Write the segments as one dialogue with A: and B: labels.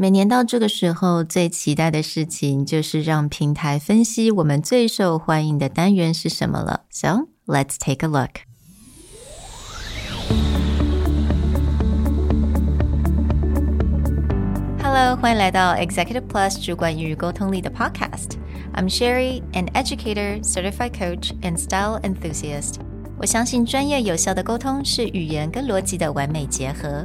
A: 每年到这个时候，最期待的事情就是让平台分析我们最受欢迎的单元是什么了。So let's take a look. Hello，欢迎来到 Executive Plus 主管与沟通力的 Podcast。I'm Sherry, an educator, certified coach, and style enthusiast. 我相信专业有效的沟通是语言跟逻辑的完美结合。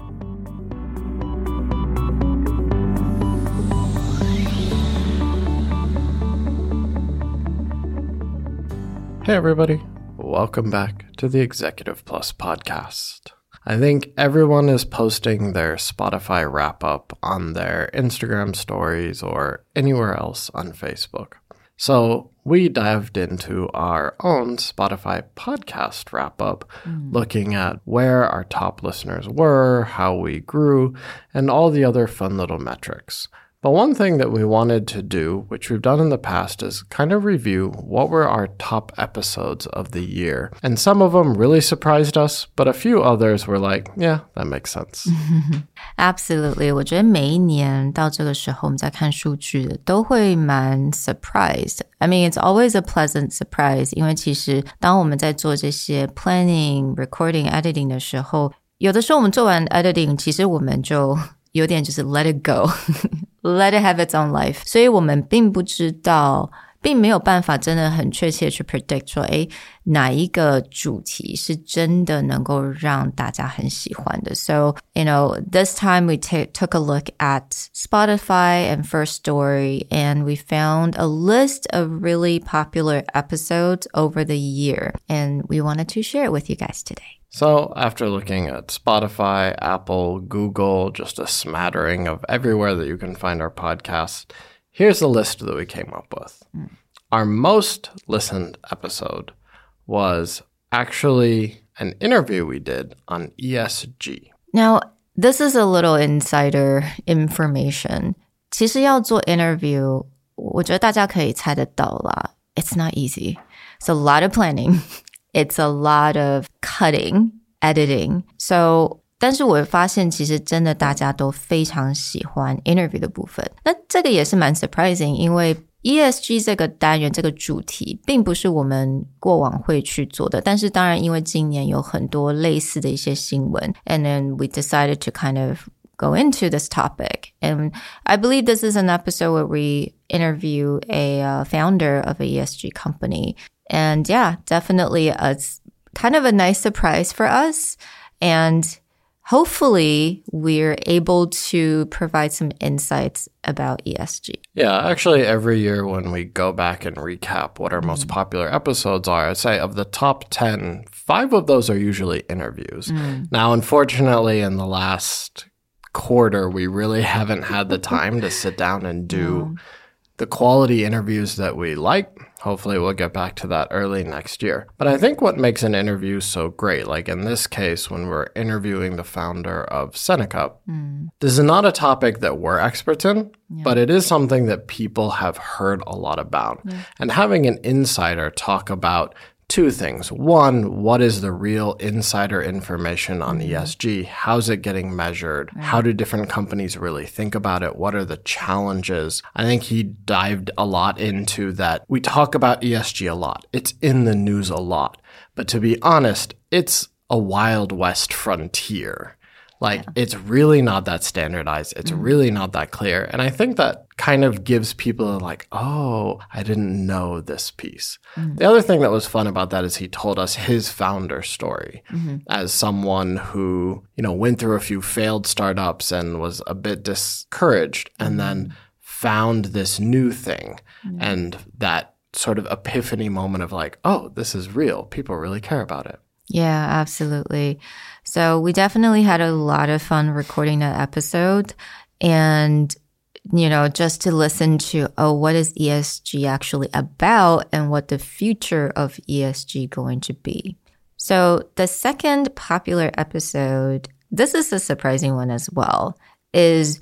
B: Hey, everybody. Welcome back to the Executive Plus podcast. I think everyone is posting their Spotify wrap up on their Instagram stories or anywhere else on Facebook. So we dived into our own Spotify podcast wrap up, mm. looking at where our top listeners were, how we grew, and all the other fun little metrics. But one thing that we wanted to do, which we've done in the past, is kind of review what were our top episodes of the year. And some of them really surprised us, but a few others were like, yeah, that makes sense.
A: Absolutely. 我觉得每一年到这个时候，我们在看数据都会蛮 surprised. I mean, it's always a pleasant surprise. 因为其实当我们在做这些 planning, recording, editing 的时候，有的时候我们做完 editing，其实我们就有点就是 let it let it have its own life. life。所以我们并不知道。并没有办法真的很确切去 predict 说，哎，哪一个主题是真的能够让大家很喜欢的。So you know, this time we took a look at Spotify and Firstory, and we found a list of really popular episodes over the year, and we wanted to share it with you guys today.
B: So, after looking at Spotify, Apple, Google, just a smattering of everywhere that you can find our podcast, here's the list that we came up with. Mm. Our most listened episode was actually an interview we did on ESG.
A: Now, this is a little insider information. 其实要做 interview，我觉得大家可以猜得到啦。It's not easy. It's a lot of planning. It's a lot of cutting, editing. So 但是我发现，其实真的大家都非常喜欢 interview 的部分。那这个也是蛮 surprising，因为 ESG 这个单元这个主题并不是我们过往会去做的。但是当然，因为今年有很多类似的一些新闻，and then we decided to kind of go into this topic. And I believe this is an episode where we interview a uh, founder of a ESG company and yeah, definitely it's kind of a nice surprise for us. And hopefully we're able to provide some insights about ESG.
B: Yeah, actually, every year when we go back and recap what our most mm. popular episodes are, I'd say of the top 10, five of those are usually interviews. Mm. Now, unfortunately, in the last quarter, we really haven't had the time to sit down and do. the quality interviews that we like. Hopefully, we'll get back to that early next year. But I think what makes an interview so great, like in this case, when we're interviewing the founder of Seneca, mm. this is not a topic that we're experts in, yeah. but it is something that people have heard a lot about. Yeah. And having an insider talk about two things. One, what is the real insider information on mm-hmm. ESG? How's it getting measured? Right. How do different companies really think about it? What are the challenges? I think he dived a lot into that. We talk about ESG a lot. It's in the news a lot. But to be honest, it's a wild west frontier. Like yeah. it's really not that standardized. It's mm-hmm. really not that clear. And I think that kind of gives people like, oh, I didn't know this piece. Mm-hmm. The other thing that was fun about that is he told us his founder story mm-hmm. as someone who, you know, went through a few failed startups and was a bit discouraged and then mm-hmm. found this new thing and that sort of epiphany moment of like, oh, this is real. People really care about it.
A: Yeah, absolutely. So we definitely had a lot of fun recording that episode. And you know, just to listen to, oh, what is ESG actually about and what the future of ESG going to be. So the second popular episode, this is a surprising one as well, is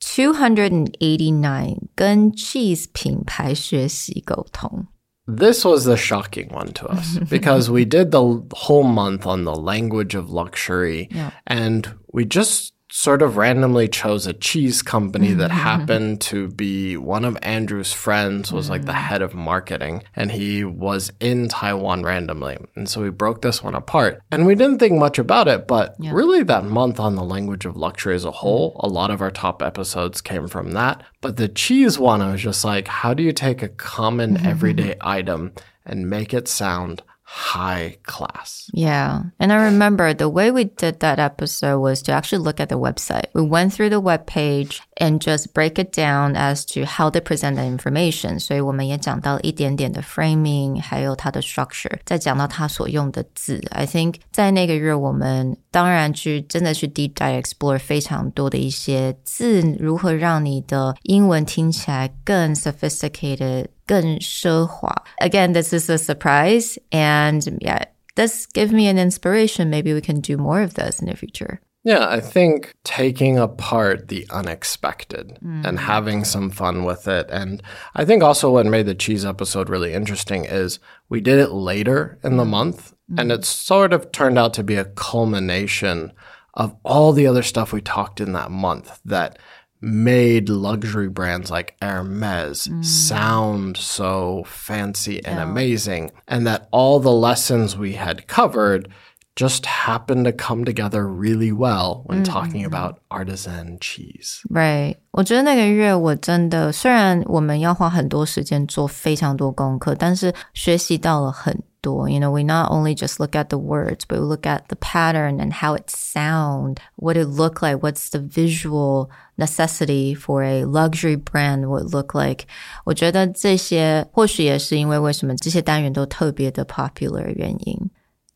A: 289跟 cheese 品牌学习沟通。
B: This was the shocking one to us because we did the whole month on the language of luxury yeah. and we just sort of randomly chose a cheese company that happened to be one of Andrew's friends was like the mm. head of marketing and he was in Taiwan randomly. And so we broke this one apart and we didn't think much about it, but yeah. really that month on the language of luxury as a whole, a lot of our top episodes came from that. But the cheese one, I was just like, how do you take a common everyday item and make it sound high class.
A: Yeah. And I remember the way we did that episode was to actually look at the website. We went through the web page and just break it down as to how they present the information. 所以我们也讲到一点点的 framing，还有它的 structure，再讲到它所用的字。I think 在那个月我们当然去真的去 deep dive explore 非常多的一些字，如何让你的英文听起来更 sophisticated。更奢华. Again, this is a surprise. And yeah, this give me an inspiration. Maybe we can do more of this in the future.
B: Yeah, I think taking apart the unexpected mm. and having some fun with it. And I think also what made the cheese episode really interesting is we did it later in the mm. month mm. and it sort of turned out to be a culmination of all the other stuff we talked in that month that made luxury brands like Hermes mm. sound so fancy and yeah. amazing, and that all the lessons we had covered just happened to come together really well when mm. talking about artisan cheese.
A: Right. 我觉得那个月我真的，虽然我们要花很多时间做非常多功课，但是学习到了很 you know, we not only just look at the words, but we look at the pattern and how it sound, what it look like, what's the visual necessity for a luxury brand would look like. 我觉得这些或许也是因为为什么这些单元都特别的 popular 原因。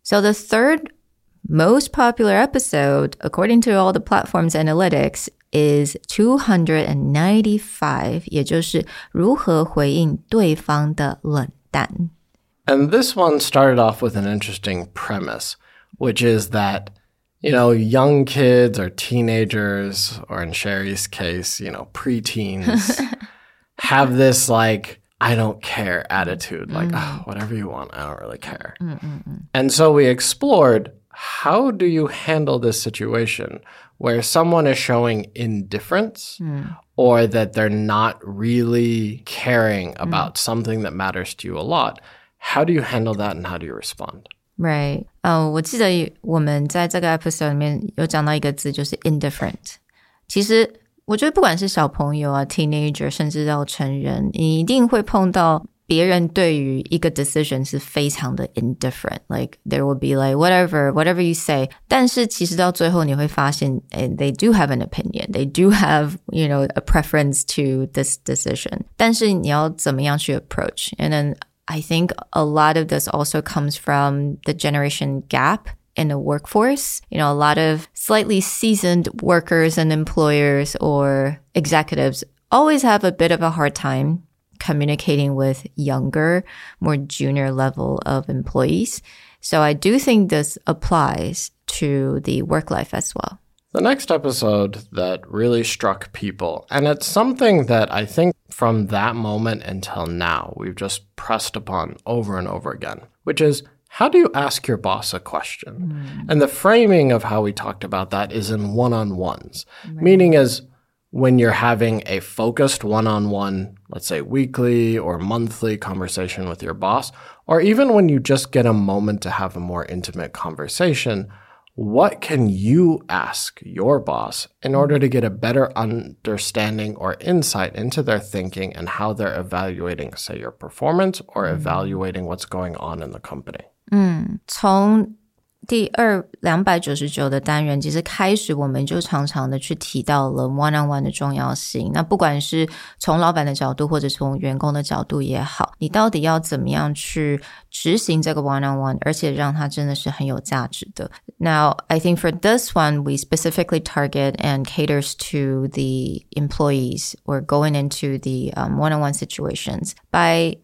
A: So the third most popular episode, according to all the platforms analytics, is 295, 也就是如何回应对方的冷淡。
B: and this one started off with an interesting premise, which is that, you know, young kids or teenagers, or in Sherry's case, you know, preteens, have this like, I don't care attitude, like, mm. oh, whatever you want, I don't really care. Mm-mm-mm. And so we explored how do you handle this situation where someone is showing indifference mm. or that they're not really caring about mm. something that matters to you a lot? How do you handle that and how do you respond?
A: Right. 嗯、uh,，我记得我们在这个 episode 里面有讲到一个字，就是 indifferent。其实 我觉得不管是小朋友啊、teenager，甚至到成人，你一定会碰到别人对于一个 decision 是非常的 indifferent。Like there will be like whatever, whatever you say。但是其实到最后你会发现，they do have an opinion, they do have you know a preference to this decision。但是你要怎么样去 approach？And then I think a lot of this also comes from the generation gap in the workforce. You know, a lot of slightly seasoned workers and employers or executives always have a bit of a hard time communicating with younger, more junior level of employees. So I do think this applies to the work life as well.
B: The next episode that really struck people, and it's something that I think from that moment until now, we've just pressed upon over and over again, which is how do you ask your boss a question? Mm. And the framing of how we talked about that is in one on ones, right. meaning is when you're having a focused one on one, let's say weekly or monthly conversation with your boss, or even when you just get a moment to have a more intimate conversation what can you ask your boss in order to get a better understanding or insight into their thinking and how they're evaluating, say, your performance or mm. evaluating what's going on in the company?
A: 嗯，从第二两百九十九的单元，其实开始我们就常常的去提到了 one on one 的重要性。那不管是从老板的角度，或者从员工的角度也好，你到底要怎么样去执行这个 one on one，而且让它真的是很有价值的。Now, I think for this one, we specifically target and caters to the employees or going into the one on one situations by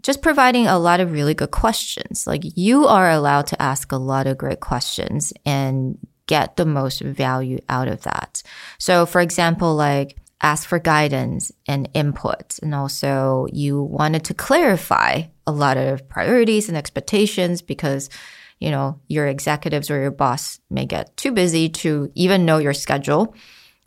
A: just providing a lot of really good questions. Like you are allowed to ask a lot of great questions and get the most value out of that. So for example, like ask for guidance and input. And also you wanted to clarify a lot of priorities and expectations because you know, your executives or your boss may get too busy to even know your schedule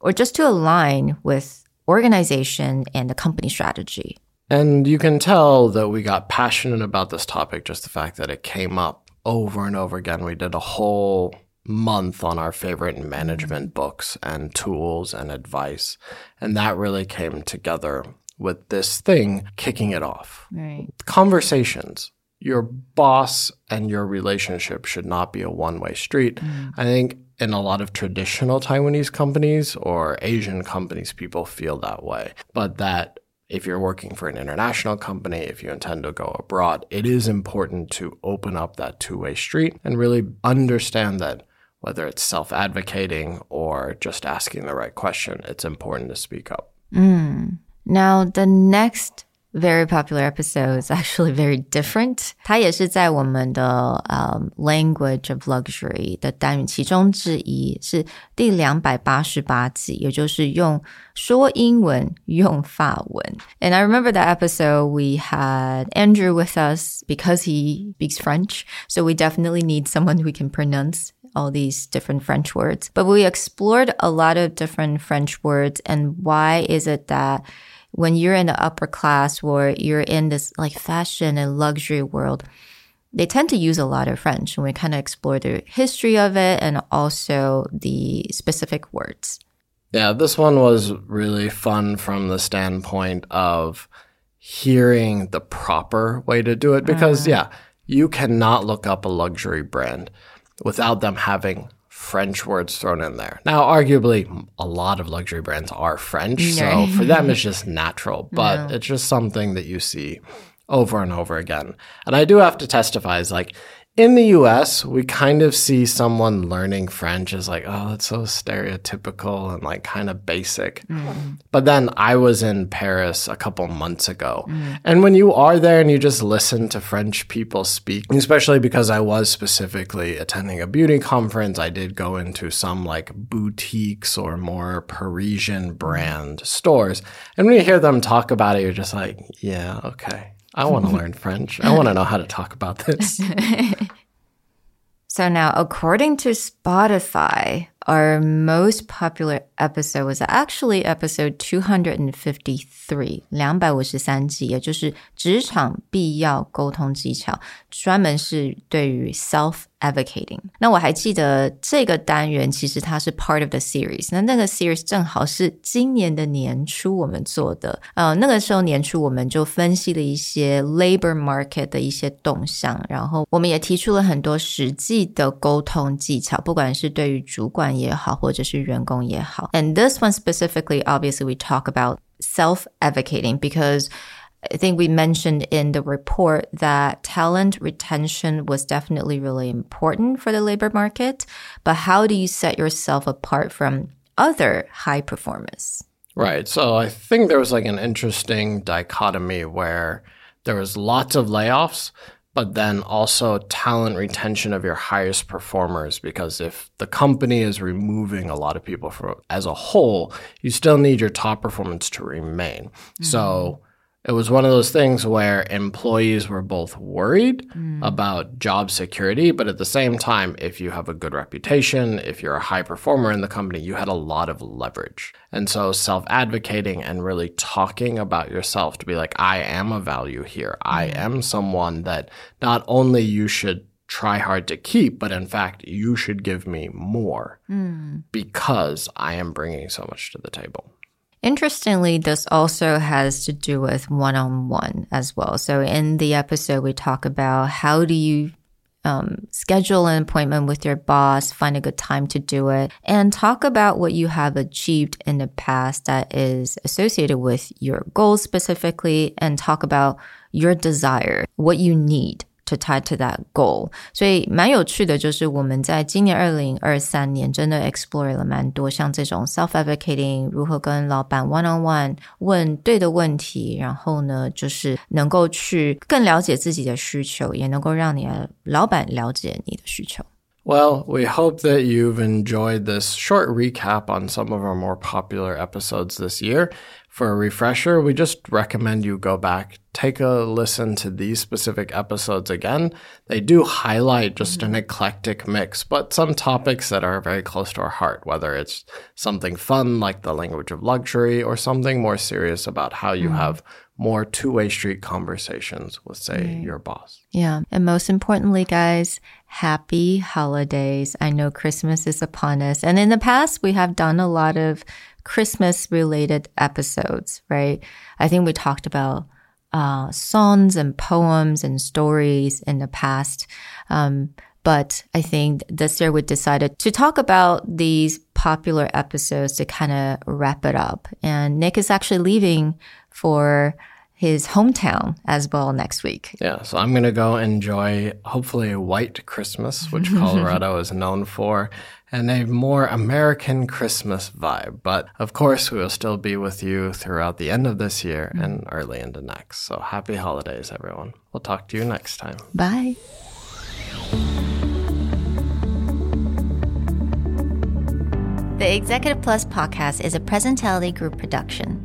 A: or just to align with organization and the company strategy.
B: And you can tell that we got passionate about this topic, just the fact that it came up over and over again. We did a whole month on our favorite management books and tools and advice. And that really came together with this thing kicking it off.
A: Right.
B: Conversations. Your boss and your relationship should not be a one way street. Mm. I think in a lot of traditional Taiwanese companies or Asian companies, people feel that way. But that if you're working for an international company, if you intend to go abroad, it is important to open up that two way street and really understand that whether it's self advocating or just asking the right question, it's important to speak up.
A: Mm. Now, the next very popular episode is actually very different. 它也是在我们的呃、um, Language of Luxury 的单元其中之一，是第两百八十八集，也就是用说英文用法文。And I remember that episode we had Andrew with us because he speaks French, so we definitely need someone who can pronounce all these different French words. But we explored a lot of different French words and why is it that when you're in the upper class or you're in this like fashion and luxury world, they tend to use a lot of French. And we kind of explore the history of it and also the specific words.
B: Yeah, this one was really fun from the standpoint of hearing the proper way to do it because, uh. yeah, you cannot look up a luxury brand without them having French words thrown in there. Now, arguably, a lot of luxury brands are French, so for them it's just natural, but it's just something that you see over and over again. And I do have to testify is like in the US, we kind of see someone learning French as like, oh, that's so stereotypical and like kind of basic. Mm. But then I was in Paris a couple months ago. Mm. And when you are there and you just listen to French people speak, especially because I was specifically attending a beauty conference, I did go into some like boutiques or more Parisian brand stores. And when you hear them talk about it, you're just like, yeah, okay. I want to learn French. I want to know how to talk about this.
A: so now, according to Spotify, our most popular episode was actually episode 253, 两百五十三集，也就是职场必要沟通技巧，专门是对于 self advocating。那我还记得这个单元其实它是 part of the series。那那个 series 正好是今年的年初我们做的。呃，那个时候年初我们就分析了一些 labor market 的一些动向，然后我们也提出了很多实际的沟通技巧，不管是对于主管 也好，或者是员工也好。And this one specifically, obviously, we talk about self advocating because I think we mentioned in the report that talent retention was definitely really important for the labor market. But how do you set yourself apart from other high performers?
B: Right. So I think there was like an interesting dichotomy where there was lots of layoffs, but then also talent retention of your highest performers. Because if the company is removing a lot of people for, as a whole, you still need your top performance to remain. Mm-hmm. So it was one of those things where employees were both worried mm. about job security, but at the same time, if you have a good reputation, if you're a high performer in the company, you had a lot of leverage. And so self advocating and really talking about yourself to be like, I am a value here. I am someone that not only you should try hard to keep, but in fact, you should give me more mm. because I am bringing so much to the table.
A: Interestingly, this also has to do with one on one as well. So, in the episode, we talk about how do you um, schedule an appointment with your boss, find a good time to do it, and talk about what you have achieved in the past that is associated with your goals specifically, and talk about your desire, what you need to tie to that goal，所以蛮有趣的，就是我们在今年二零二三年真的 explore 了蛮多像这种 self advocating，如何跟老板 one on one 问对的问题，然后呢，就是能够去更了解自己的需求，也能够让你的老板了解你的需求。
B: Well, we hope that you've enjoyed this short recap on some of our more popular episodes this year. For a refresher, we just recommend you go back, take a listen to these specific episodes again. They do highlight just an eclectic mix, but some topics that are very close to our heart, whether it's something fun like the language of luxury or something more serious about how you mm. have more two way street conversations with, say, your boss.
A: Yeah. And most importantly, guys, happy holidays. I know Christmas is upon us. And in the past, we have done a lot of Christmas related episodes, right? I think we talked about uh, songs and poems and stories in the past. Um, but I think this year we decided to talk about these popular episodes to kind of wrap it up. And Nick is actually leaving for his hometown as well next week.
B: Yeah, so I'm going to go enjoy hopefully a white Christmas, which Colorado is known for, and a more American Christmas vibe. But of course, we will still be with you throughout the end of this year mm. and early into next. So happy holidays, everyone. We'll talk to you next time.
A: Bye. The Executive Plus podcast is a Presentality Group production